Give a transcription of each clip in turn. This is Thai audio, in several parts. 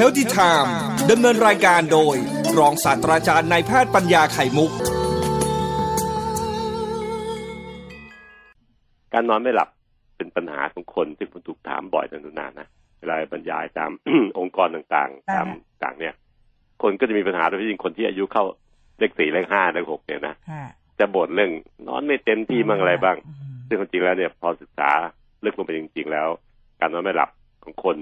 Healthy Time ดำเนินรายการโดย รองศาสตราจารย์นายแพทย์ปัญญาไข่มุก การนอนไม่หลับเป็นปัญหาของคนที่ผมถูกถามบ่อยนานๆนะเวลาบรรยายตาม องค์กรต่างๆ ตามต่างเนี่ย คนก็จะมีปัญหาโดยเฉพาะยิ่งคนที่อายุเข้าเลขสี่เลขห้าเลขหกเนี่ยนะค่ะจะบ่นเรื่องนอนไม่เต็มที่บ้างอะไรบ้างอืมซึ่งความจริงแล้วเนี่ย พอศึกษาลึกลงไปจริง ๆ แล้ว การนอนไม่หลับของคน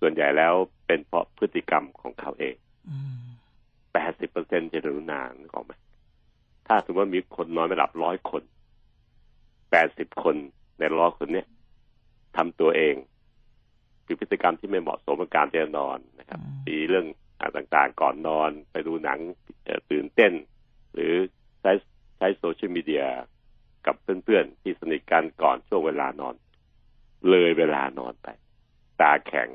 ส่วนใหญ่แล้ว เป็นเพราะพฤติกรรมของเขาเองอืมแปดสิบเปอร์เซ็นจะรู้นานนึกออกไหมถ้าสมมติว่ามีคนนอนไม่หลับร้อยคนแปดสิบคนในร้อยคนเนี้ยทำตัวเองคือพฤติกรรมที่ไม่เหมาะสมกับการจะนอนนะครับมีเรื่องอ่าต่างๆก่อนนอนไปดูหนังเอ่อตื่นเต้น หรือใช้ใช้โซเชียลมีเดียกับเพื่อนๆ ที่สนิทกันก่อนช่วงเวลานอน เลยเวลานอนไป ตาแข็ง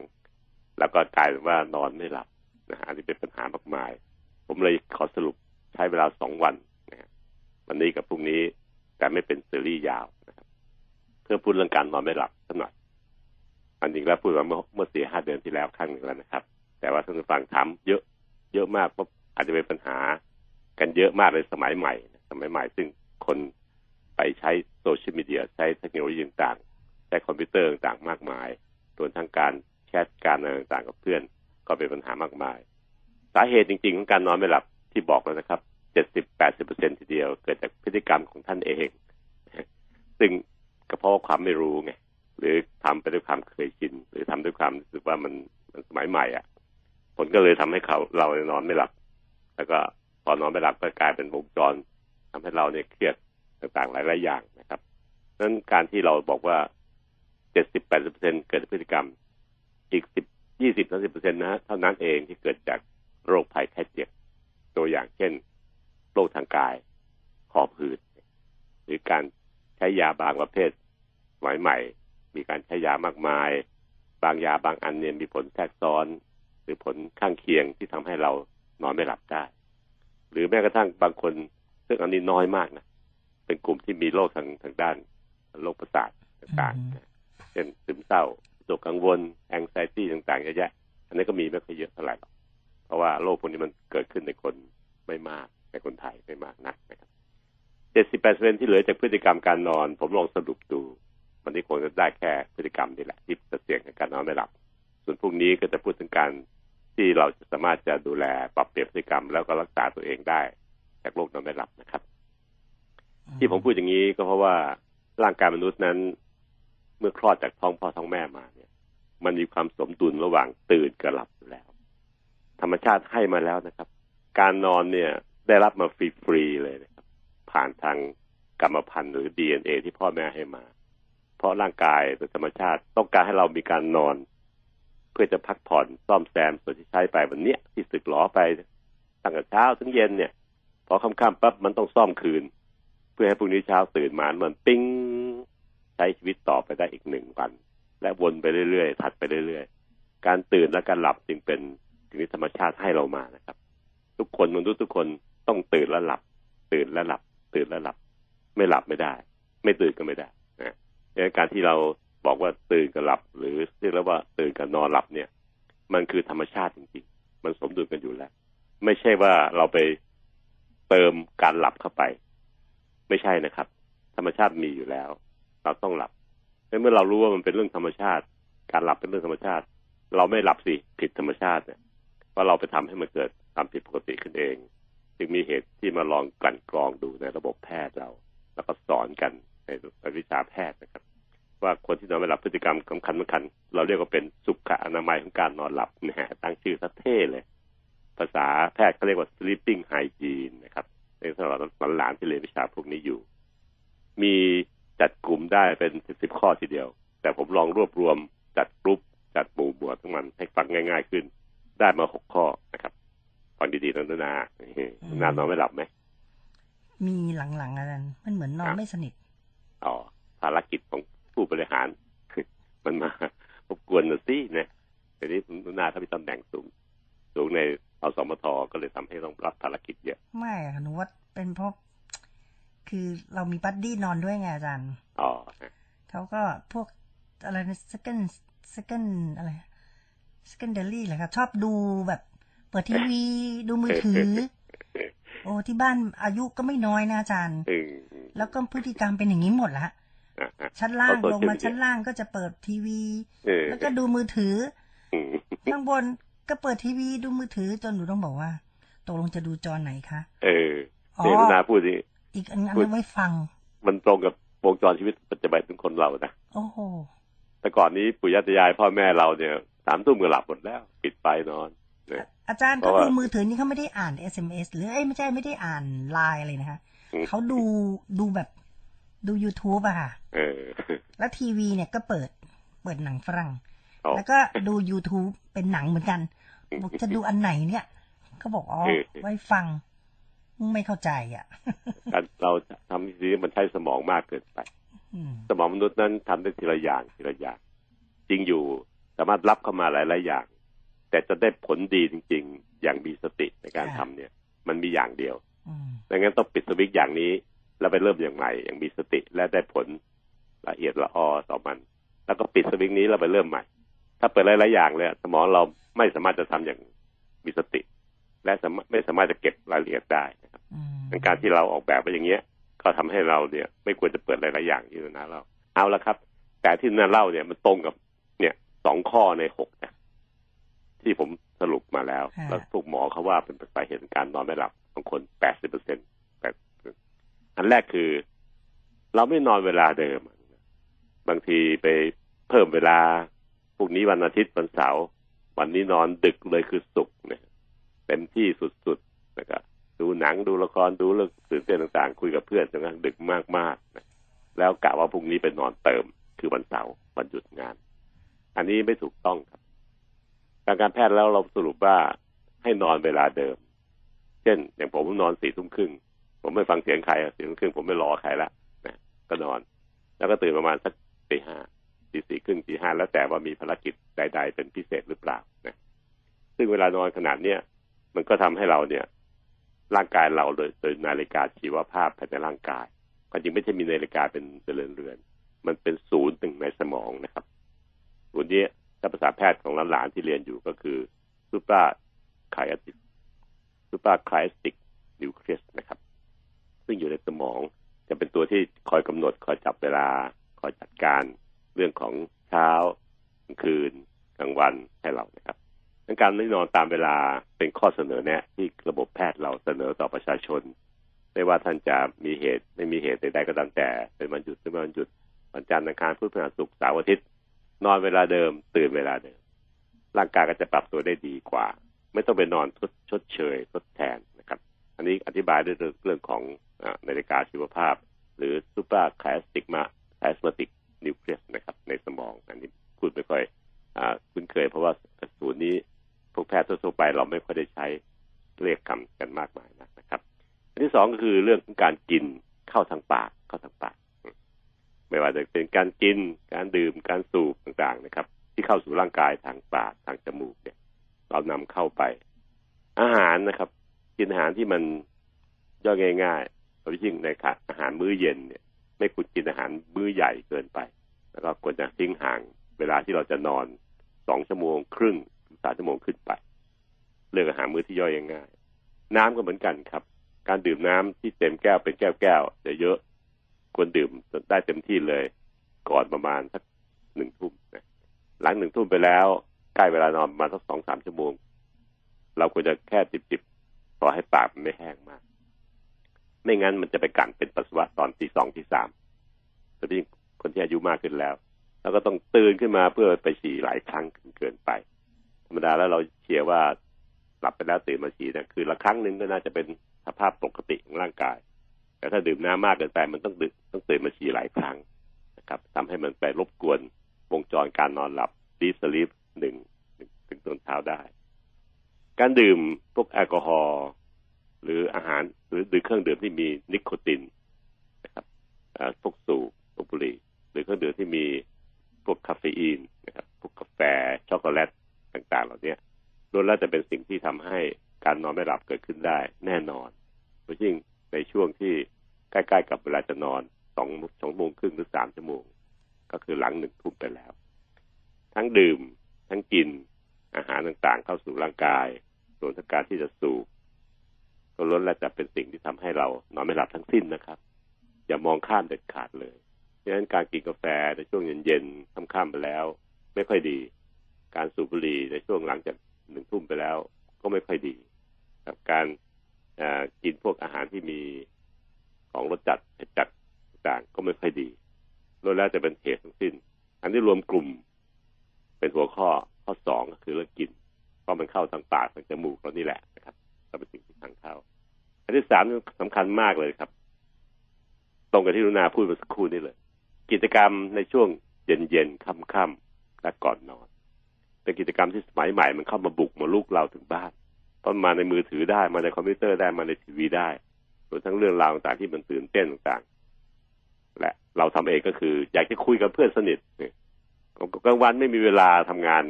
แล้วก็กลายเป็นว่านอนไม่หลับนะฮะอันนี้เป็นปัญหามากมาย ผมเลยขอสรุปใช้เวลาสองวันนะฮะวันนี้กับพรุ่งนี้แต่ไม่เป็นซีรีส์ยาวนะครับเพื่อพูดเรื่องการนอนไม่หลับสักหน่อยอันจริงแล้วพูดมาเมื่อเมื่อสี่ห้าเดือนที่แล้วครั้งหนึ่งแล้วนะครับ แต่ว่าท่านผู้ฟังถามเยอะเยอะมากเพราะอาจจะเป็นปัญหากันเยอะมากในสมัยใหม่ สมัยใหม่ ซึ่งคนไปใช้โซเชียลมีเดียใช้เทคโนโลยีต่างๆใช้คอมพิวเตอร์ต่างๆมากมายรวมทั้งการ ทการอะไรต่างๆกับเพื่อน ก็เป็นปัญหามากมาย สาเหตุจริงๆของการนอนไม่หลับที่บอกแล้วนะครับเจ็ดสิบแปดสิบเปอร์เซ็นต์ทีเดียวเกิดจากพฤติกรรมของท่านเอง ซึ่งก็เพราะความไม่รู้ไงหรือทำไปด้วยความเคยชินหรือทำด้วยความรู้สึกว่ามันมันสมัยใหม่อะผลก็เลยทำให้เขาเรานอนไม่หลับ แล้วก็พอนอนไม่หลับก็กลายเป็นวงจรทำให้เราเนี่ยเครียดต่างๆหลายๆอย่างนะครับนั้นการที่เราบอกว่าเจ็ดสิบแปดสิบเปอร์เซ็นเกิดจากพฤติกรรม อีกสิบยี่สิบสามสิบเปอร์เซ็นต์นะฮะเท่านั้นเองที่เกิดจากโรคภัยแค่เจ็บตัวอย่างเช่น โรคทางกายหอบหืด หรือการใช้ยาบางประเภทสมัยใหม่ มีการใช้ยามากมาย บางยาบางอันเนี่ยมีผลแทรกซ้อน หรือผลข้างเคียงที่ทำให้เรานอนไม่หลับได้ หรือแม้กระทั่งบางคนซึ่งอันนี้น้อยมากนะเป็นกลุ่มที่มีโรคทางทางด้านโรคประสาทต่างๆนะเช่นซึมเศร้าวิ ตกกังวลแองไซตี้ต่างๆเยอะแยะอันนี้ก็มีไม่ค่อยเยอะเท่าไหร่หรอกเพราะว่าโรคพวกนี้มันเกิดขึ้นในคนไม่มากในคนไทยไม่มากนักนะครับเจ็ดสิบแปดเปอร์เซ็นที่เหลือจากพฤติกรรมการนอน ผมลองสรุปดูวันนี้คงจะได้แค่พฤติกรรมนี่แหละที่จะเสี่ยงในการนอนไม่หลับ ส่วนพรุ่งนี้ก็จะพูดถึงการที่เราจะสามารถจะดูแลปรับเปลี่ยนพฤติกรรมแล้วก็รักษาตัวเองได้ จากโรคนอนไม่หลับนะครับ ที่ผมพูดอย่างนี้ก็เพราะว่าร่างกายมนุษย์นั้น เมื่อคลอดจากท้องพ่อท้องแม่มา มันมีความสมดุลระหว่างตื่นกับหลับอยู่แล้ว ธรรมชาติให้มาแล้วนะครับ การนอนเนี่ยได้รับมาฟรีๆเลยนะครับ ผ่านทางกรรมพันธุ์หรือ DNA ที่พ่อแม่ให้มา เพราะร่างกายโดยธรรมชาติต้องการให้เรามีการนอน เพื่อจะพักผ่อนซ่อมแซมส่วนที่ใช้ไปวันเนี้ยที่สึกหลอไปตั้งแต่เช้าถึงเย็นเนี่ย พอค่ำๆปั๊บมันต้องซ่อมคืน เพื่อให้พรุ่งนี้เช้าตื่นมามันปิ้งใช้ชีวิตต่อไปได้อีกหนึ่งวัน และวนไปเรื่อยๆถัดไปเรื่อยๆ การตื่นและการหลับจึงเป็นสิ่งที่ธรรมชาติให้เรามานะครับ ทุกคนมนุษย์ทุกคนต้องตื่นและหลับ ตื่นและหลับ ตื่นและหลับ ไม่หลับไม่ได้ ไม่ตื่นก็ไม่ได้นะดังนั้นการที่เราบอกว่าตื่นกับหลับ หรือเรียกแล้วว่าตื่นกับนอนหลับเนี่ย มันคือธรรมชาติจริงๆ มันสมดุลกันอยู่แล้ว ไม่ใช่ว่าเราไปเติมการหลับเข้าไป ไม่ใช่นะครับ ธรรมชาติมีอยู่แล้ว เราต้องหลับ เมื่อเรารู้ว่ามันเป็นเรื่องธรรมชาติ การหลับเป็นเรื่องธรรมชาติ เราไม่หลับสิผิดธรรมชาติเนี่ยว่าเราไปทำให้มันเกิดความผิดปกติขึ้นเอง จึงมีเหตุที่มาลองกลั่นกรองดูในระบบแพทย์เรา แล้วก็สอนกันในวิชาแพทย์นะครับ ว่าคนที่นอนไม่หลับพฤติกรรมสำคัญสำคัญ เราเรียกว่าเป็นสุขอนามัยของการนอนหลับนะฮะตั้งชื่อซะเท่เลย ภาษาแพทย์เขาเรียกว่า sleeping hygiene นะครับในสำหรับหลานที่เรียนวิชาพวกนี้อยู่ มี จัดกลุ่มได้เป็นสิบข้อทีเดียว แต่ผมลองรวบรวมจัดกลุ่มจัดหมู่หมวดทั้งมันให้ฟังง่าย ๆ ขึ้น ได้มาหกข้อนะครับฟังดีๆนะนานานอนไม่หลับไหมมีหลังๆอาจารย์มันเหมือนนอนไม่สนิทอ๋อภารกิจของผู้บริหารมันมารบกวนนะสินะทีนี้นาถ้ามีตำแหน่งสูงสูงในอสมทก็เลยทำให้ต้องรับภารกิจเยอะ ไม่อะหนูว่าเป็นเพราะ คือเรามีบัดดี้นอนด้วยไงอาจารย์อ๋อเขาก็พวกอะไรนะ second second อะไรสแกนเดลี่เหรอครับ ชอบดูแบบ เปิดทีวีดูมือถือ โอ้ที่บ้านอายุก็ไม่น้อยนะอาจารย์อืมแล้วก็พฤติกรรมเป็นอย่างนี้หมดละอะอะชั้นล่างเอาลงมา social ชั้นล่างก็จะเปิดทีวีเออแล้วก็ดูมือถืออืมข้างบนก็เปิดทีวีดูมือถือจนหนูต้องบอกว่าตกลงจะดูจอไหนคะ เอออ๋อเจตนาพูดนี่ อีกอันอันพูดนั้นไว้ฟัง มันตรงกับวงจรชีวิตปัจจุบันของคนเรานะโอ้โหแต่ก่อนนี้ปู่ย่าตายายพ่อแม่เราเนี่ยสามทุ่มก็หลับหมดแล้ว ปิดไฟนอนเนี่ยอาจารย์เพก็ราะว่าดูมือถือนี่เขาไม่ได้อ่าน SMS หรือเอ้ยไม่ใช่ไม่ได้อ่านไลน์อะไรนะคะอืมเขาดูดูแบบดู YouTube อะค่ะเออแล้วทีวีเนี่ยก็เปิดเปิดหนังฝรั่งอ๋อแล้วก็ดู YouTube เป็นหนังเหมือนกัน บอกจะดูอันไหนเนี่ยเขาบอกอ๋อเออไว้ฟัง ไม่เข้าใจอะการ เราทำสิ่งนี้มันใช้สมองมากเกินไปอืมสมองมนุษย์นั้นทำได้ทีละอย่างทีละอย่าง จริงอยู่สามารถรับเข้ามาหลายๆอย่าง แต่จะได้ผลดีจริง ๆ อย่างมีสติในการทำเนี่ย มันมีอย่างเดียวอืมดังนั้นต้องปิดสวิตช์อย่างนี้ แล้วไปเริ่มอย่างใหม่อย่างมีสติและได้ผลละเอียดละออต่อมัน แล้วก็ปิดสวิตช์นี้แล้วไปเริ่มใหม่ ถ้าเปิดหลายๆอย่างเลยสมองเราไม่สามารถจะทำอย่างมีสติ และสามารถไม่สามารถจะเก็บรายละเอียดได้ นะครับอืมในการที่เราออกแบบไปอย่างเงี้ย ก็ทำให้เราเนี่ย ไม่ควรจะเปิดหลายๆอย่างที่นาเล่าเอาละครับ แต่ที่นาเล่าเนี่ยมันตรงกับเนี่ยสองข้อในหกนะที่ผมสรุปมาแล้ว แล้วพวกหมอเขาว่าเป็นสาเหตุของการนอนไม่หลับบางคนแปดสิบเปอร์เซ็นต์แปดอันแรกคือ เราไม่นอนเวลาเดิม บางทีไปเพิ่มเวลาพรุ่งนี้วันอาทิตย์วันเสาร์วันนี้นอนดึกเลยคือศุกร์เนี่ยเต็มที่สุดๆนะครับ ดูหนังดูละครดูเรื่องตื่นเต้นต่างๆ คุยกับเพื่อนจนกระทั่งดึกมากๆนะแล้วกะว่าพรุ่งนี้ไปนอนเติม คือวันเสาร์วันหยุดงาน อันนี้ไม่ถูกต้องครับ ทางการแพทย์แล้วเราสรุปว่าให้นอนเวลาเดิม เช่น อย่างผมนอนสี่ทุ่มครึ่งผมไม่ฟังเสียงใครสี่ทุ่มครึ่งผมไม่รอใครละนะก็นอน แล้วก็ตื่นประมาณสักตีห้าตีสี่ครึ่งตีห้าแล้วแต่ว่ามีภารกิจใด ๆ เป็นพิเศษหรือเปล่านะซึ่งเวลานอนขนาดเนี้ยมันก็ทำให้เราเนี่ย ร่างกายเราโดยโดยนาฬิกาชีวภาพภายในร่างกายความจริงไม่ใช่มีนาฬิกาเป็นเรือนเรือน มันเป็นศูนย์หนึ่งในสมองนะครับศูนย์นี้ถ้าภาษาแพทย์ของหลานๆที่เรียนอยู่ก็คือซูปราไคอาติกซูปราไคสติกนิวเคลียสนะครับ ซึ่งอยู่ในสมองจะเป็นตัวที่คอยกำหนดคอยจับเวลา คอยจัดการเรื่องของเช้ากลางคืนกลางวันให้เรานะครับ ดังการไม่นอนตามเวลาเป็นข้อเสนอแนะที่ระบบแพทย์เราเสนอต่อประชาชน ไม่ว่าท่านจะมีเหตุไม่มีเหตุใดๆก็ตามแต่ เป็นวันหยุดหรือไม่วันหยุดวันจันทร์อังคารพุธพฤหัสศุกร์เสาร์อาทิตย์นอนเวลาเดิม ตื่นเวลาเดิม ร่างกายก็จะปรับตัวได้ดีกว่า ไม่ต้องไปนอนทดชดเชยทดแทนนะครับ อันนี้อธิบายด้วยเรื่องของนาฬิกาชีวภาพ หรือซูเปอร์แคลสติกมาแคลสมาติกนิวเคลียสนะครับ ในสมองอันนี้พูดไม่ค่อยอคุ้นเคยเพราะว่าศูนย์นี้ พวกแพทย์ทั่วๆไปเราไม่ค่อยได้ใช้เรียกคำกันมากมายนักนะครับ อันที่สองก็คือเรื่องของการกินเข้าทางปากเข้าทางปาก ไม่ว่าจะเป็นการกินการดื่มการสูบต่างๆนะครับ ที่เข้าสู่ร่างกายทางปากทางจมูกเนี่ย เรานำเข้าไป อาหารนะครับ กินอาหารที่มันย่อยง่ายๆโดยยิ่งในค่ะอาหารมื้อเย็นเนี่ย ไม่ควรกินอาหารมื้อใหญ่เกินไป แล้วก็ควรจะทิ้งห่างเวลาที่เราจะนอนสองชั่วโมงครึ่ง สามชั่วโมงขึ้นไป เลือกอาหารมื้อที่ย่อยง่าย น้ำก็เหมือนกันครับ การดื่มน้ำที่เต็มแก้วเป็นแก้วแก้วจะเยอะควรดื่มได้เต็มที่เลย ก่อนประมาณสักหนึ่งทุ่มนะหลังหนึ่งทุ่มไปแล้วใกล้เวลานอนประมาณสักสองสามชั่วโมง เราควรจะแค่จิบๆพอให้ปากมันไม่แห้งมาก ไม่งั้นมันจะไปกันเป็นปัสสาวะตอนที่สองที่สามแต่ที่คนที่อายุมากขึ้นแล้ว แล้วก็ต้องตื่นขึ้นมาเพื่อไปฉี่หลายครั้งเกินไป ธรรมดาแล้วเราเชียร์ว่าหลับไปแล้วตื่นมาฉี่นะคือละครั้งหนึ่งก็น่าจะเป็นสภาพปกติของร่างกาย แต่ถ้าดื่มน้ำมากเกินไปมันต้องดึกต้องตื่นมาฉี่หลายครั้งนะครับทำให้มันไปรบกวนวงจรการนอนหลับดีสลีปหนึ่งถึงตอนเช้าได้ การดื่มพวกแอลกอฮอล์หรืออาหารหรือดื่มเครื่องดื่มที่มีนิโคตินนะครับพวกสูบพวกบุหรี่หรือเครื่องดื่มที่มีพวกคาเฟอีนนะครับพวกกาแฟช็อกโกแลต ต่าง ๆ เหล่านี้ล้วนแล้วจะเป็นสิ่งที่ทำให้การนอนไม่หลับเกิดขึ้นได้ แน่นอนโดยยิ่งในช่วงที่ใกล้ๆกับเวลาจะนอนสองสองโมงครึ่งหรือสามชั่วโมง ก็คือหลังหนึ่งทุ่มไปแล้ว ทั้งดื่ม ทั้งกินอาหารต่างๆ เข้าสู่ร่างกายส่วนทางการที่จะสูบก็ล้วนแล้วจะเป็นสิ่งที่ทำให้เรานอนไม่หลับทั้งสิ้นนะครับ อย่ามองข้ามเด็ดขาดเลยดังนั้นการกินกาแฟในช่วงเย็นๆค่ำๆไปแล้ว ไม่ค่อยดี การสูบบุหรี่ในช่วงหลังจากหนึ่งทุ่มไปแล้ว ก็ไม่ค่อยดีกับการกินพวกอาหารที่มีของรสจัดเผ็ดจัดต่างก็ไม่ค่อยดีล้วนแล้วจะเป็นเหตุทั้งสิ้น อันนี้รวมกลุ่มเป็นหัวข้อข้อสองก็คือเรื่องกินเพราะมันเข้าทางปากทางจมูกเรานี่แหละนะครับก็เป็นสิ่งที่ทางเข้าอันที่สามสำคัญมากเลยครับ ตรงกับที่รุนาพูดเมื่อสักครู่นี้เลย กิจกรรมในช่วงเย็นเย็นค่ำๆและก่อนนอน เป็นกิจกรรมที่สมัยใหม่มันเข้ามาบุกมาลุกเราถึงบ้านต้นมาในมือถือได้มาในคอมพิวเตอร์ได้มาในทีวีได้รวมทั้งเรื่องราวต่างๆที่มันตื่นเต้นต่างๆ และเราทำเองก็คือ อยากจะคุยกับเพื่อนสนิทเนี่ยกลางวันไม่มีเวลาทำงาน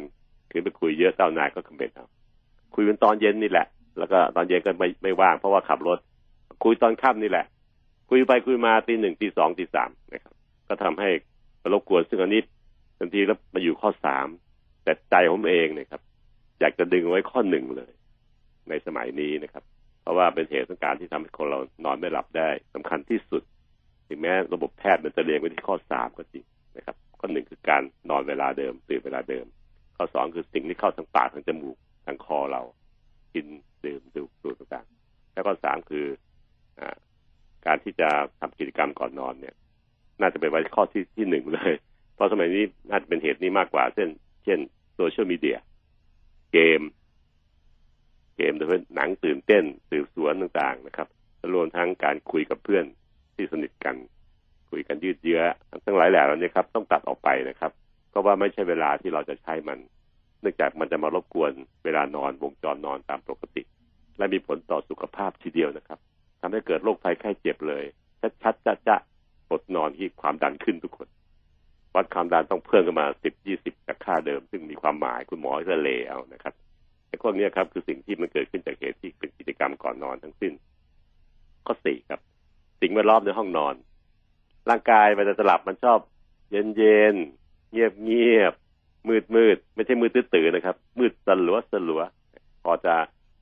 คือไปคุยเยอะเจ้านายก็คอมเมนต์เอาคุยเป็นตอนเย็นนี่แหละ แล้วก็ตอนเย็นก็ไม่ไม่ว่างเพราะว่าขับรถ คุยตอนค่ำนี่แหละ คุยไปคุยมาตีหนึ่งตีสองตีสามนะครับ ก็ทำให้รบกวนซึ่งอันนี้ทันทีแล้วมาอยู่ข้อสาม แต่ใจผมเองเนี่ยครับ อยากจะดึงไว้ข้อหนึ่งเลย ในสมัยนี้นะครับ เพราะว่าเป็นเหตุสังการที่ทำให้คนเรานอนไม่หลับได้สำคัญที่สุด ถึงแม้ระบบแพทย์มันจะเรียงไว้ที่ข้อสามก็จริงนะครับ ข้อหนึ่งคือการนอนเวลาเดิมตื่นเวลาเดิม ข้อสองคือสิ่งที่เข้าทางปากทางจมูกทางคอเรา กินดื่มดูดสูดต่างๆ แล้วก็สามคืออการที่จะทำกิจกรรมก่อนนอนเนี่ย น่าจะเป็นไว้ข้อที่ที่หนึ่งเลย เพราะสมัยนี้น่าจะเป็นเหตุนี้มากกว่า เช่น เช่นโซเชียลมีเดีย เกม เกมโดยเฉพาะหนังตื่นเต้นสืบสวนต่างๆนะครับรวมทั้งการคุยกับเพื่อนที่สนิทกัน คุยกันยืดเยื้อทั้งหลายแหล่เหล่านี้ครับ ต้องตัดออกไปนะครับ เพราะว่าไม่ใช่เวลาที่เราจะใช้มัน เนื่องจากมันจะมารบกวนเวลานอนวงจรนอนตามปกติ และมีผลต่อสุขภาพทีเดียวนะครับทำให้เกิดโรคภัยไข้เจ็บเลย ชัดๆจะจะปดนอนที่ความดันขึ้นทุกคน วัดความดันต้องเพิ่มขึ้นมาสิบยี่สิบจากค่าเดิม ซึ่งมีความหมายคุณหมอจะเลเอานะครับไอ้พวกนี้ครับคือสิ่งที่มันเกิดขึ้นจากเหตุที่เป็นกิจกรรมก่อนนอนทั้งสิ้น ข้อสี่ครับ สิ่งแวดล้อมในห้องนอน ร่างกายมันจะหลับมันชอบ เย็นเย็นเงียบเงียบมืดมืดไม่ใช่มืดตื้อนะครับ มืดสลัวสลัวพอจะ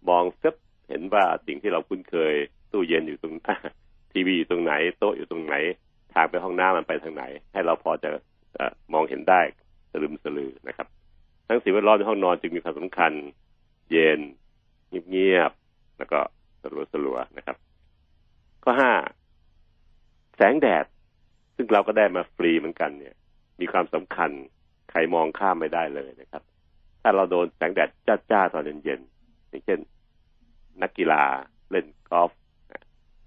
มองเซบเห็นว่าสิ่งที่เราคุ้นเคย ตู้เย็นอยู่ตรงทีวีอยู่ตรงไหน โต๊ะอยู่ตรงไหน ทางไปห้องน้ำมันไปทางไหน ให้เราพอจะ มองเห็นได้สลืมสลือนะครับ ทั้งสิ่งแวดล้อมในห้องนอนจึงมีความสำคัญ เย็นเงียบๆแล้วก็สลัวสลัวนะครับ ข้อห้าแสงแดด ซึ่งเราก็ได้มาฟรีเหมือนกันเนี่ย มีความสำคัญใครมองข้ามไม่ได้เลยนะครับ ถ้าเราโดนแสงแดดจ้าๆตอนเย็นๆอย่างเช่น นักกีฬาเล่นกอล์ฟ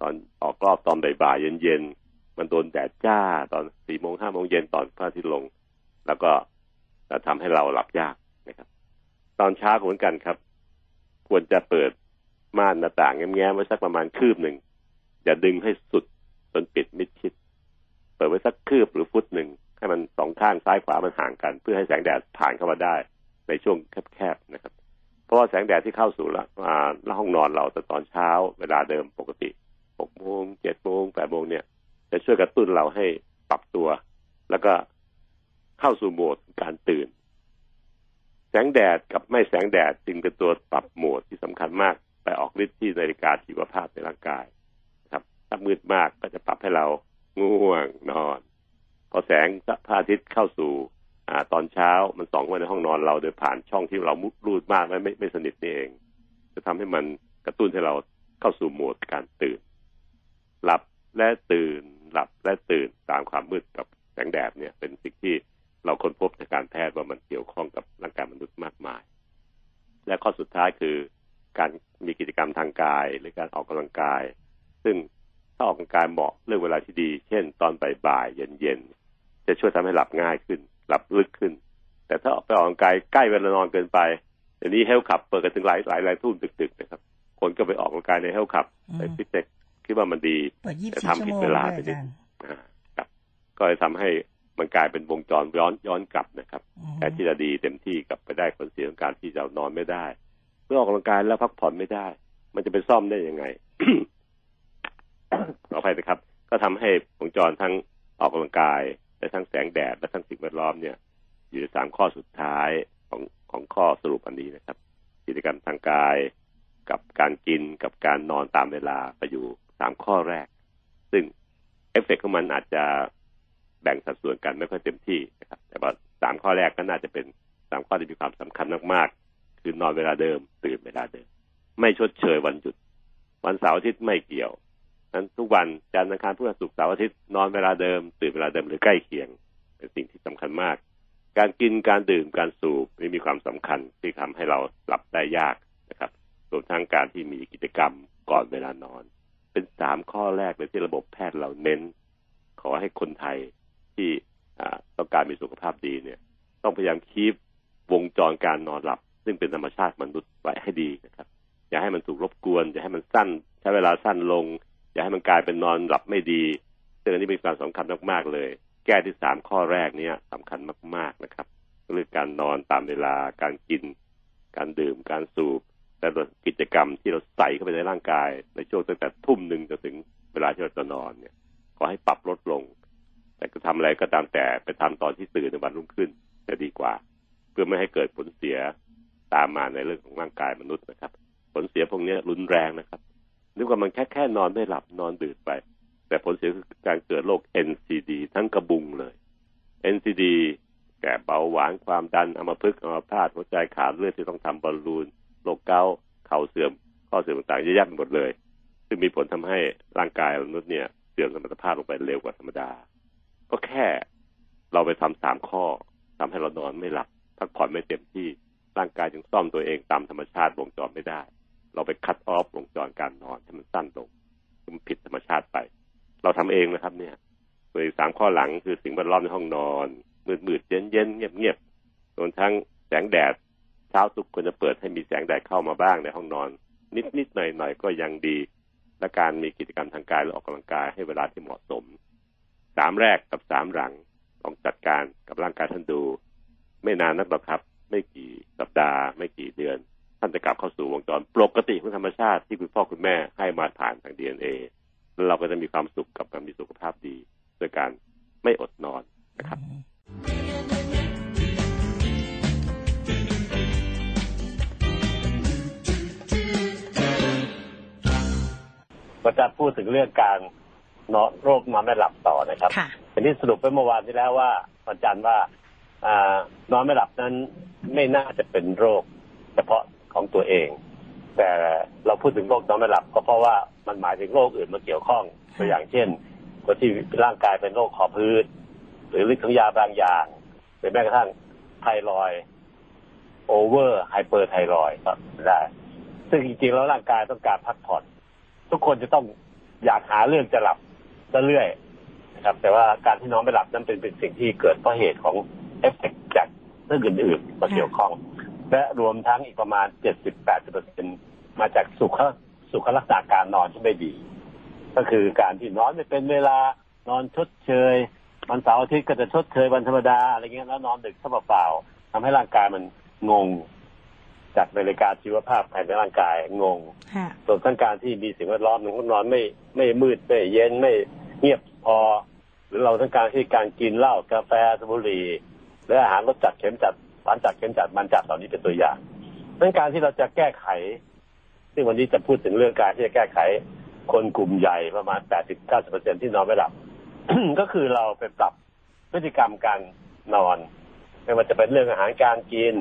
ตอนออกรอบตอนบ่ายๆเย็นๆ มันโดนแดดจ้าตอนสี่โมงห้าโมงเย็นตอนพระอาทิตย์ลง แล้วก็จะทำให้เราหลับยากนะครับ ตอนเช้าเหมือนกันครับ ควรจะเปิดม่านหน้าต่างแง้มไว้สักประมาณคืบหนึ่งอย่าดึงให้สุดจนปิดมิดชิด เปิดไว้สักคืบหรือฟุตหนึ่งให้มันสองข้างซ้ายขวามันห่างกัน เพื่อให้แสงแดดผ่านเข้ามาได้ในช่วงแคบๆนะครับ เพราะว่าแสงแดดที่เข้าสู่ละมาห้องนอนเราแต่ตอนเช้าเวลาเดิมปกติหกโมงเจ็ดโมงแปดโมงเนี่ย จะช่วยกระตุ้นเราให้ปรับตัว แล้วก็เข้าสู่โหมดการตื่น แสงแดดกับไม่แสงแดดจึงเป็นตัวปรับโหมดที่สำคัญมากไปออกฤทธิ์ที่นาฬิกาชีวภาพในร่างกายครับ ถ้ามืดมากก็จะปรับให้เราง่วงนอน พอแสงพระอาทิตย์เข้าสู่อ่าตอนเช้ามันส่องมาในห้องนอนเราโดยผ่านช่องที่เรามุดรูดมากไม่ไม่ไม่สนิทนี่เอง จะทำให้มันกระตุ้นให้เราเข้าสู่โหมดการตื่น หลับและตื่น หลับและตื่นตามความมืดกับแสงแดดเนี่ย เป็นสิ่งที่เราค้นพบในการแพทย์ว่ามันเกี่ยวข้องกับร่างกายมนุษย์มากมาย และข้อสุดท้ายคือการมีกิจกรรมทางกาย หรือการออกกำลังกาย ซึ่งถ้าออกกำลังกายเหมาะเรื่องเวลาที่ดี เช่น ตอนบ่ายๆเย็นๆจะช่วยทำให้หลับง่ายขึ้น หลับลึกขึ้น แต่ถ้าออกไปออกกำลังกายใกล้เวลานอนเกินไปเดี๋ยวนี้เฮลขับเปิดกันถึงหลายหลายหลายทุ่มดึกๆนะครับคนก็ไปออกกำลังกายในเฮลขับในฟิตเนส คิดว่ามันดีเปิดยี่สิแต่บสี่ทำชั่วผิดโมงเวลาด้วยไปอานิดจารย์อ่าครับ ก็เลยทำให้มันกลายเป็นวงจรย้อนย้อนกลับนะครับอืมแทนที่จะดีเต็มที่กลับไปได้ผลเสียของการที่เรานอนไม่ได้เมื่อออกกำลังกายแล้วพักผ่อนไม่ได้ มันจะไปซ่อมได้ยังไงขออภัยนะครับ ก็ทำให้วงจรทั้งออกกำลังกายและทั้งแสงแดดและทั้งสิ่งแวดล้อมเนี่ย อยู่ในสามข้อสุดท้ายของของของข้อสรุปอันนี้นะครับ กิจกรรมทางกายกับการกินกับการนอนตามเวลาไปอยู่ สามข้อแรก ซึ่งเอฟเฟกต์ของมันอาจจะแบ่งสัดส่วนกันไม่ค่อยเต็มที่นะครับ แต่ว่าสามข้อแรกก็น่าจะเป็นสามข้อที่มีความสำคัญมากๆ คือนอนเวลาเดิม ตื่นเวลาเดิม ไม่ชดเชยวันหยุด วันเสาร์อาทิตย์ไม่เกี่ยวนั้นทุกวันจันทร์อังคารพฤหัสศุกร์เสาร์อาทิตย์นอนเวลาเดิม ตื่นเวลาเดิมหรือใกล้เคียง เป็นสิ่งที่สำคัญมาก การกินการดื่มการสูบนี่มีความสำคัญที่ทำให้เราหลับได้ยากนะครับรวมทั้งการที่มีกิจกรรมก่อนเวลานอน เป็นสามข้อแรกเลยที่ระบบแพทย์เราเน้น ขอให้คนไทยที่ต้องการมีสุขภาพดีเนี่ย ต้องพยายามคีบวงจรการนอนหลับ ซึ่งเป็นธรรมชาติมนุษย์ไว้ให้ดีนะครับ อย่าให้มันถูกรบกวน อย่าให้มันสั้น ใช้เวลาสั้นลง อย่าให้มันกลายเป็นนอนหลับไม่ดีซึ่งอันนี้มีความสำคัญมากๆเลย แก้ที่สามข้อแรกเนี่ยสำคัญมาก ๆนะครับเรื่องการนอนตามเวลาการกิน การดื่มการสูบ แต่กิจกรรมที่เราใส่เข้าไปในร่างกาย ในช่วงตั้งแต่ทุ่มหนึ่งจนถึงเวลาที่เราจะนอนเนี่ย ขอให้ปรับลดลง แต่ก็ทำอะไรก็ตามแต่ไปทำตอนที่ตื่นในวันรุ่งขึ้นจะดีกว่า เพื่อไม่ให้เกิดผลเสียตามมาในเรื่องของร่างกายมนุษย์นะครับ ผลเสียพวกนี้รุนแรงนะครับนึกว่ามันแค่แค่นอนไม่หลับนอนดื่นไป แต่ผลเสียคือการเกิดโรค NCD ทั้งกระบุงเลย NCD แก่เบาหวานความดันอัมพฤกษ์อัมพาตหัวใจขาดเลือดที่ต้องทำบอลลูน โรคเกาต์เข่าเสื่อม ข้อเสื่อมต่างๆเยอะแยะไปหมดเลย ซึ่งมีผลทำให้ร่างกายมนุษย์เนี่ยเสื่อมสมรรถภาพลงไปเร็วกว่าธรรมดา ก็แค่เราไปทำสามข้อทำให้เรานอนไม่หลับพักผ่อนไม่เต็มที่ร่างกายจึงซ่อมตัวเองตามธรรมชาติวงจรไม่ได้ เราไปคัดออฟวงจรการนอนให้มันสั้นลงมันผิดธรรมชาติไป เราทำเองนะครับ เนี่ยโดยสามข้อหลังคือสิ่งแวดล้อมในห้องนอนมืดมืดเย็นเย็นเงียบเงียบรวมทั้งแสงแดด เช้าทุกคนจะเปิดให้มีแสงแดดเข้ามาบ้างในห้องนอน นิดนิดหน่อยหน่อยก็ยังดี และการมีกิจกรรมทางกายและออกกำลังกายให้เวลาที่เหมาะสมสามแรกกับสามหลังต้องจัดการกับร่างกายท่านดู ไม่นานนักหรอกครับ ไม่กี่สัปดาห์ ไม่กี่เดือน ท่านจะกลับเข้าสู่วงจรปกติของธรรมชาติที่คุณพ่อคุณแม่ให้มาผ่านทางดีเอ็นเอแล้วเราก็จะมีความสุขกับการมีสุขภาพดีด้วยการไม่อดนอนนะครับ ก็จะพูดถึงเรื่องการนอนโรคนอนไม่หลับต่อนะครับค่ะอันนี้สรุปไปเมื่อวานที่แล้วว่าอาจารย์ว่าอานอนไม่หลับนั้นไม่น่าจะเป็นโรคเฉพาะของตัวเอง แต่เราพูดถึงโรคนอนไม่หลับก็เพราะว่ามันหมายถึงโรคอื่นมาเกี่ยวข้องตัวอย่างเช่นคนที่ร่างกายเป็นโรคคอพอกหรือฤทธิ์ของยาบางอย่างหรือแม้กระทั่งไทรอยด์ over hyperthyroid ก็ได้ ซึ่งจริงๆแล้วร่างกายต้องการพักผ่อน ทุกคนจะต้องอยากหาเรื่องจะหลับเรื่อยนะครับ แต่ว่าการที่นอนไม่หลับนั้นเป็นเป็นสิ่งที่เกิดเพราะเหตุของเอฟเฟกต์จากเรื่องอื่นๆมาเกี่ยวข้อง และรวมทั้งอีกประมาณ 70-80เปอร์เซ็นต์มาจากสุขสุขลักษณะการนอนที่ไม่ดี ก็คือการที่นอนไม่เป็นเวลานอนชดเชยวันเสาร์อาทิตย์ก็จะชดเชยวันธรรมดาอะไรเงี้ยแล้วนอนดึกซะเปล่าๆทำให้ร่างกายมันงง จากนาฬิกาชีวภาพภายในร่างกายงงค่ะรวมทั้งการที่มีสิ่งแวดล้อมในห้องนอนไม่ไม่มืดไม่เย็นไม่เงียบพอ หรือเราต้องการที่การกินเหล้ากาแฟสบุหรี่และอาหารรสจัดเค็มจัดหวานจัดเค็มจัดมันจัดเหล่านี้เป็นตัวอย่างดังนั้นการที่เราจะแก้ไข ซึ่งวันนี้จะพูดถึงเรื่องการที่จะแก้ไขคนกลุ่มใหญ่ประมาณ 80-90%ที่นอนไม่หลับ ก็คือเราไปปรับพฤติกรรมการนอน ไม่ว่าจะเป็นเรื่องอาหารการกิน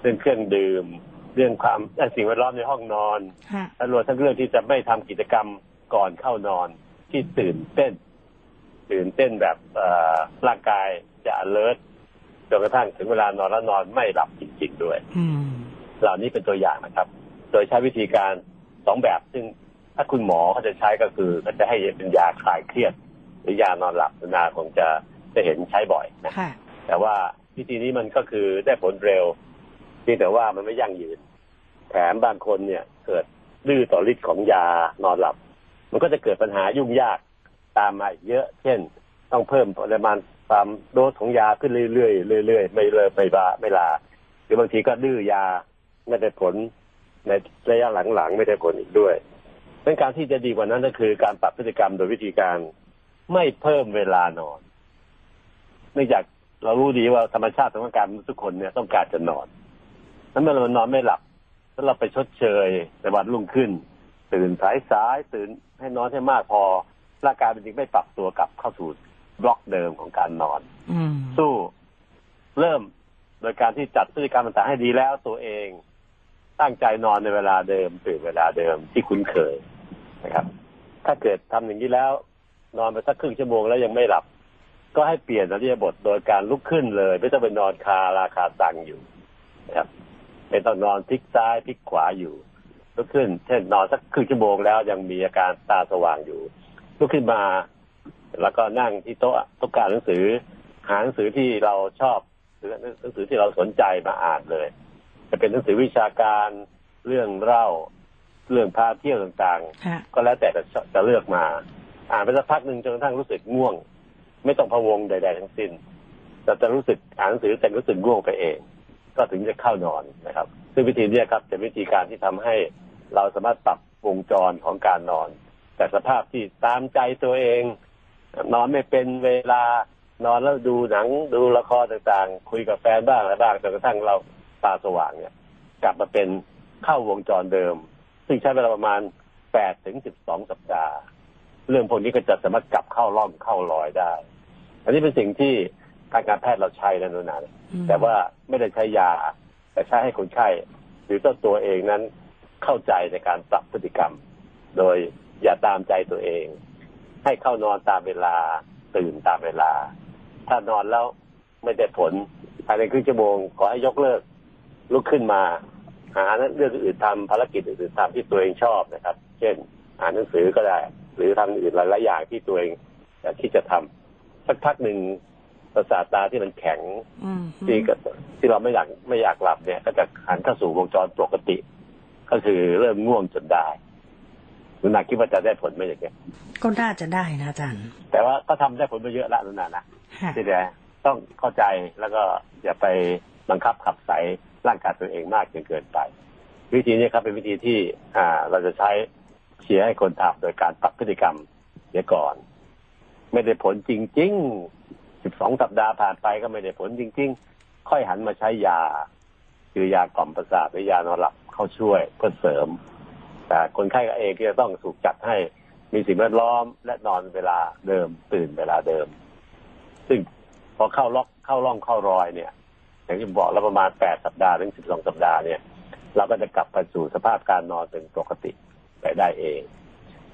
เรื่องเครื่องดื่ม เรื่องความเรื่องสิ่งแวดล้อมในห้องนอนค่ะและรวมทั้งเรื่องที่จะไม่ทำกิจกรรมก่อนเข้านอนที่ตื่นเต้น ตื่นเต้นแบบเอ่อร่างกายจะ alert จนกระทั่งถึงเวลานอนแล้วนอนไม่หลับจริงๆด้วยอืมเหล่านี้เป็นตัวอย่างนะครับ โดยใช้วิธีการสองแบบ ซึ่งถ้าคุณหมอเขาจะใช้ก็คือเขาจะให้เป็นยาคลายเครียด หรือยานอนหลับนาคงจะจะเห็นใช้บ่อยนะค่ะแต่ว่าวิธีนี้มันก็คือได้ผลเร็ว เพียงแต่ว่ามันไม่ยั่งยืน แถมบางคนเนี่ยเกิดดื้อต่อฤทธิ์ของยานอนหลับ มันก็จะเกิดปัญหายุ่งยากตามมาอีกเยอะ เช่น ต้องเพิ่มปริมาณความโดสของยาขึ้นเรื่อยๆเรื่อยๆไม่เลิกไม่บาไม่ลาหรือบางทีก็ดื้อยาไม่ได้ผลในระยะหลังๆไม่ได้ผลอีกด้วยดังการที่จะดีกว่านั้นก็คือการปรับพฤติกรรมโดยวิธีการไม่เพิ่มเวลานอน เนื่องจากเรารู้ดีว่าธรรมชาติของร่างกายมนุษย์ทุกคนเนี่ยต้องการจะนอน นั้นเมื่อเรานอนไม่หลับแล้วเราไปชดเชยในวันรุ่งขึ้น ตื่นสายสายตื่นให้นอนให้มากพอร่างกายมันจึงไม่ปรับตัวกลับเข้าสู่บล็อกเดิมของการนอนอืมสู้เริ่มโดยการที่จัดพฤติกรรมต่างๆให้ดีแล้วตัวเอง ตั้งใจนอนในเวลาเดิมตื่นเวลาเดิมที่คุ้นเคยนะครับ ถ้าเกิดทำอย่างนี้แล้ว นอนไปสักครึ่งชั่วโมงแล้วยังไม่หลับ ก็ให้เปลี่ยนอริยาบทโดยการลุกขึ้นเลย ไม่ต้องไปนอนคาราคาสั่งอยู่นะครับ ไม่ต้องนอนพลิกซ้ายพลิกขวาอยู่ลุกขึ้น เช่นนอนสักครึ่งชั่วโมงแล้วยังมีอาการตาสว่างอยู่ลุกขึ้นมา แล้วก็นั่งที่โต๊ะโต๊ะการหนังสือ หาหนังสือที่เราชอบหรือหนังสือที่เราสนใจมาอ่านเลย จะเป็นหนังสือวิชาการเรื่องเล่าเรื่องพาเที่ยวต่างฮะๆก็แล้วแต่จะจะเลือกมา อ่านไปสักพักหนึ่งจนกระทั่งรู้สึกง่วง ไม่ต้องพะวงใด ๆ ทั้งสิ้นแต่จะรู้สึกอ่านหนังสือแต่รู้สึกง่วงไปเอง ก็ถึงจะเข้านอนนะครับ ซึ่งวิธีนี้ครับเป็นวิธีการที่ทำให้เราสามารถปรับวงจรของการนอน แต่สภาพที่ตามใจตัวเอง นอนไม่เป็นเวลานอนแล้วดูหนังดูละครต่างๆ คุยกับแฟนบ้างอะไรบ้างจนกระทั่งเราตาสว่างเนี่ย กลับมาเป็นเข้าวงจรเดิม ซึ่งใช้เวลาประมาณแปดถึงสิบสองสัปดาห์ เรื่องพวกนี้ก็จะสามารถกลับเข้าร่องเข้ารอยได้ อันนี้เป็นสิ่งที่ ทางการแพทย์เราใช้นะนุนาอืมแต่ว่าไม่ได้ใช้ยา แต่ใช้ให้คนไข้หรือเจ้าตัวเองนั้นเข้าใจในการปรับพฤติกรรม โดยอย่าตามใจตัวเอง ให้เข้านอนตามเวลาตื่นตามเวลา ถ้านอนแล้วไม่ได้ผลภายในครึ่งชั่วโมงขอให้ยกเลิก ลุกขึ้นมา หาเรื่องอื่นทำภารกิจอื่นทำที่ตัวเองชอบนะครับ เช่น อ่านหนังสือก็ได้ หรือทำอื่นหลายๆอย่างที่ตัวเองอยากที่จะทำสักพักหนึ่ง ประสาทตาที่มันแข็งอืมที่ก็ที่เราไม่อยากไม่อยากหลับเนี่ย ก็จะหันเข้าสู่วงจรปกติ ก็คือเริ่มง่วงจนได้ลุนาคิดว่าจะได้ผลไหมอย่างเงี้ยก็น่าจะได้นะอาจารย์ แต่ว่าก็ทำได้ผลไปเยอะละลุนานะฮะที่เดียต้องเข้าใจแล้วก็อย่าไปบังคับขับใสร่างกายตัวเองมากจนเกินไป วิธีนี้ครับเป็นวิธีที่อ่าเราจะใช้เชียร์ให้คนทำโดยการปรับพฤติกรรมเสียก่อน ไม่ได้ผลจริง ๆ12สัปดาห์ผ่านไปก็ไม่ได้ผลจริง ๆ ค่อยหันมาใช้ยา คือยากล่อมประสาทหรือยานอนหลับเข้าช่วยเพื่อเสริม แต่คนไข้เองก็จะต้องถูกจัดให้มีสิ่งแวดล้อมและนอนเวลาเดิมตื่นเวลาเดิม ซึ่งพอเข้าล็อกเข้าร่องเข้ารอยเนี่ยอย่างที่บอกแล้วประมาณ8สัปดาห์ถึง12สัปดาห์เนี่ย เราก็จะกลับไปสู่สภาพการนอนเป็นปกติไปได้เอง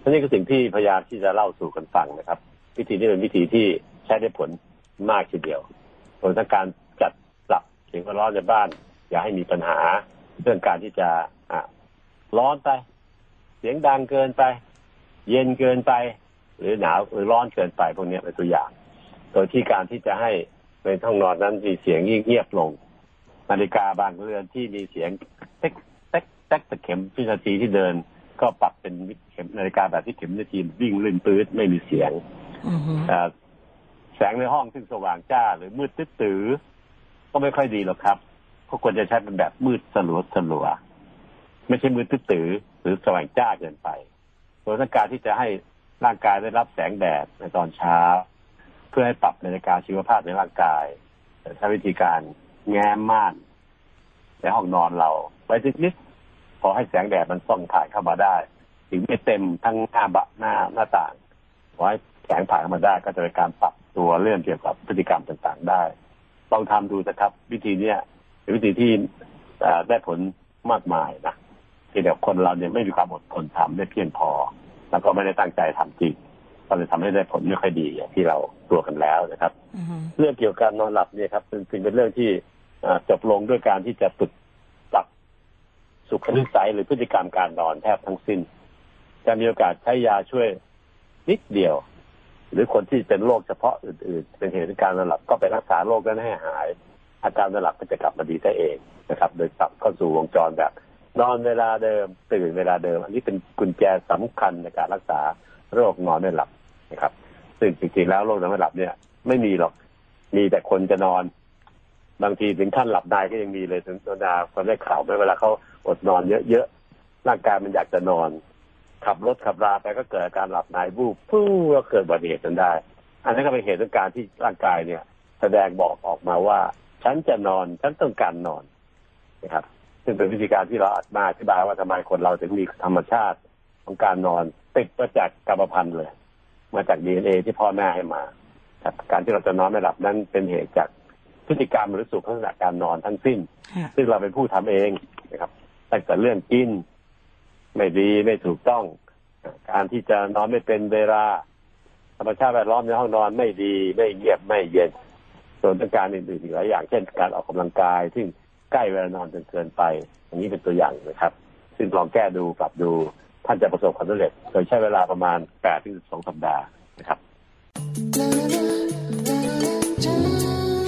นี่คือสิ่งที่พยายามที่จะเล่าสู่กันฟังนะครับ วิธีนี้เป็นวิธีที่ใช้ได้ผล มากทีเดียวโดยทั้งการจัดปรับเสียงแวดล้อมในบ้าน อย่าให้มีปัญหาเรื่องการที่จะอะร้อนไป เสียงดังเกินไป เย็นเกินไป หรือหนาวหรือร้อนเกินไปพวกนี้เป็นตัวอย่าง โดยที่การที่จะให้ในห้องนอนนั้นมีเสียงเงียบๆลง นาฬิกาบางเรือนที่มีเสียงเต๊กเต๊กเต๊กแต่เข็มวินาทีที่เดิน ก็ปรับเป็นเข็มนาฬิกาแบบที่เข็มวินาทีวิ่งลื่นปื๊ดไม่มีเสียงอือฮึอ่า แสงในห้องซึ่งสว่างจ้า หรือมืดตื้อตื้อก็ไม่ค่อยดีหรอกครับก็ควรจะใช้เป็นแบบมืดสลัวสลัวไม่ใช่มืดตื้อตื้อหรือสว่างจ้าเกินไปโดยต้องการที่จะให้ร่างกายได้รับแสงแดดในตอนเช้า เพื่อให้ปรับนาฬิกาชีวภาพในร่างกายใช้วิธีการแง้มม่านในห้องนอนเราไว้สักนิดพอให้แสงแดดมันส่องผ่านเข้ามาได้ ถึงไม่เต็มทั้งหน้าบะหน้าหน้าต่างขอให้แสงผ่านเข้ามาได้ก็จะเป็นการปรับ ตัวเรื่องเกี่ยวกับพฤติกรรมต่างๆได้ลองทำดูนะครับ วิธีเนี้ยเป็นวิธีที่เอ่อได้ผลมากมายนะที่เดี๋ยวคนเราเนี่ยไม่มีความอดทนทำได้เพียงพอ แล้วก็ไม่ได้ตั้งใจทำจริงก็เลยทำให้ได้ผลไม่ค่อยดีอย่างที่เราตัวกันแล้วนะครับอือฮึเรื่องเกี่ยวกับการนอนหลับเนี่ยครับเป็นเป็นเป็นเรื่องที่อ่าจบลงด้วยการที่จะฝึกปรับสุขนิสัยหรือพฤติกรรมการนอนแทบทั้งสิ้นจะมีโอกาสใช้ยาช่วยนิดเดียว หรือคนที่เป็นโรคเฉพาะอื่น ๆ เป็นเหตุการนอนหลับก็ไปรักษาโรคนั้นให้หาย อาการนอนหลับก็จะกลับมาดีได้เองนะครับ โดยปรับเข้าสู่วงจรแบบ นอนเวลาเดิมตื่นเวลาเดิม อันนี้เป็นกุญแจสำคัญในการรักษาโรคนอนไม่หลับนะครับซึ่งจริงๆแล้วโรคนอนไม่หลับเนี่ย ไม่มีหรอกมีแต่คนจะนอน บางทีถึงขั้นหลับได้ก็ยังมีเลยถึงตัวดาคนได้ข่าวไหมเวลาเขาอดนอนเยอะๆร่างกายมันอยากจะนอน ขับรถขับราไปก็เกิดอาการหลับในวูบปุ๊บก็เกิดอุบัติเหตุจนได้ อันนั้นก็เป็นเหตุของการที่ร่างกายเนี่ย แสดงบอกออกมาว่า ฉันจะนอนฉันต้องการนอนนะครับ ซึ่งเป็นวิธีการที่เรามาอธิบายว่าทำไมคนเราถึงมีธรรมชาติของการนอนติดมาจากกรรมพันธุ์เลย มาจากดีเอ็นเอที่พ่อแม่ให้มาครับการที่เราจะนอนไม่หลับนั้นเป็นเหตุจากพฤติกรรมหรือสุขลักษณะการนอนทั้งสิ้นค่ะซึ่งเราเป็นผู้ทำเองนะครับตั้งแต่เรื่องกิน ไม่ดีไม่ถูกต้อง การที่จะนอนไม่เป็นเวลา ธรรมชาติแวดล้อมในห้องนอนไม่ดีไม่เงียบไม่เย็น ส่วนต้องการอื่นๆอีกหลายอย่าง เช่นการออกกำลังกาย ซึ่งใกล้เวลานอนจนเกินไป อย่างนี้เป็นตัวอย่างนะครับ ซึ่งลองแก้ดูปรับดูท่านจะประสบความสำเร็จโดยใช้เวลาประมาณ8ถึง12สัปดาห์นะครับ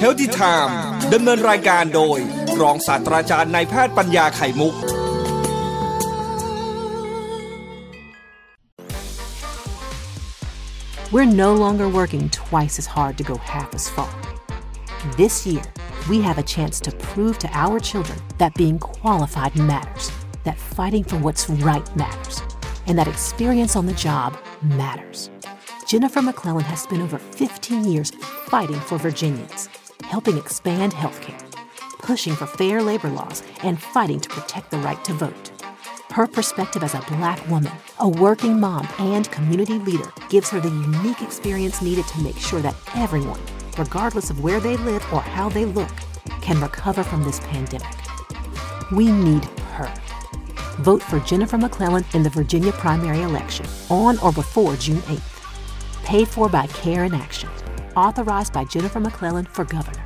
Healthy Time ดำเนินรายการโดย รองศาสตราจารย์นายแพทย์ปัญญาไข่มุก We're no longer working twice as hard to go half as far. This year, we have a chance to prove to our children that being qualified matters, that fighting for what's right matters, and that experience on the job matters. Jennifer McClellan has spent over 15 years fighting for Virginians, helping expand healthcare, pushing for fair labor laws, and fighting to protect the right to vote. Her perspective as a black woman, a working mom, and community leader gives her the unique experience needed to make sure that everyone, regardless of where they live or how they look, can recover from this pandemic. We need her. Vote for Jennifer McClellan in the Virginia primary election on or before June 8th. Paid for by Care in Action. Authorized by Jennifer McClellan for governor.